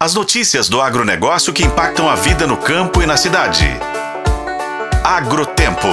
As notícias do agronegócio que impactam a vida no campo e na cidade. Agrotempo.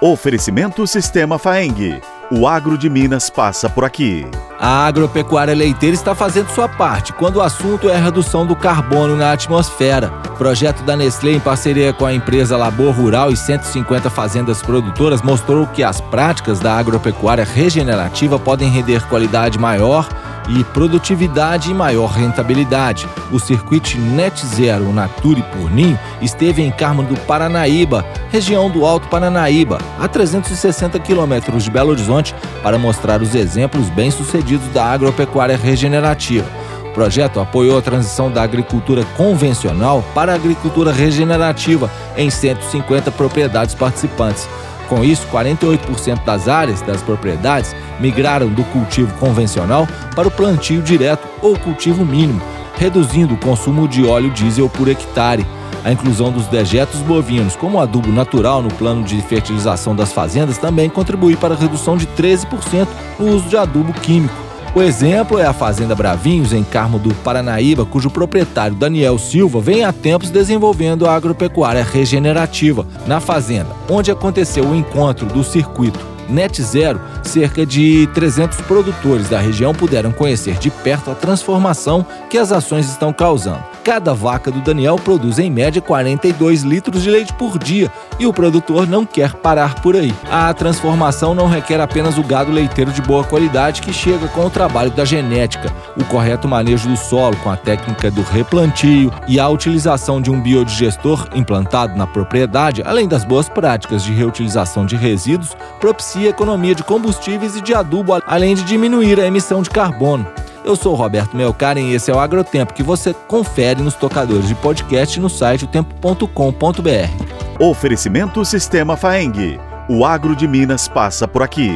Oferecimento Sistema Faeng. O agro de Minas passa por aqui. A agropecuária leiteira está fazendo sua parte quando o assunto é a redução do carbono na atmosfera. O projeto da Nestlé, em parceria com a empresa Labor Rural e 150 fazendas produtoras, mostrou que as práticas da agropecuária regenerativa podem render qualidade maior e produtividade e maior rentabilidade. O circuito Net Zero Nature por Ninho esteve em Carmo do Paranaíba, região do Alto Paranaíba, a 360 quilômetros de Belo Horizonte, para mostrar os exemplos bem-sucedidos da agropecuária regenerativa. O projeto apoiou a transição da agricultura convencional para a agricultura regenerativa em 150 propriedades participantes. Com isso, 48% das áreas das propriedades migraram do cultivo convencional para o plantio direto ou cultivo mínimo, reduzindo o consumo de óleo diesel por hectare. A inclusão dos dejetos bovinos como adubo natural no plano de fertilização das fazendas também contribui para a redução de 13% no uso de adubo químico. O exemplo é a Fazenda Bravinhos, em Carmo do Paranaíba, cujo proprietário Daniel Silva vem há tempos desenvolvendo a agropecuária regenerativa. Na fazenda, onde aconteceu o encontro do circuito Net Zero, cerca de 300 produtores da região puderam conhecer de perto a transformação que as ações estão causando. Cada vaca do Daniel produz em média 42 litros de leite por dia e o produtor não quer parar por aí. A transformação não requer apenas o gado leiteiro de boa qualidade que chega com o trabalho da genética, o correto manejo do solo com a técnica do replantio e a utilização de um biodigestor implantado na propriedade, além das boas práticas de reutilização de resíduos, propicia economia de combustíveis e de adubo, além de diminuir a emissão de carbono. Eu sou Roberto Melcaren e esse é o Agrotempo que você confere nos tocadores de podcast no site otempo.com.br. Oferecimento Sistema Faeng. O agro de Minas passa por aqui.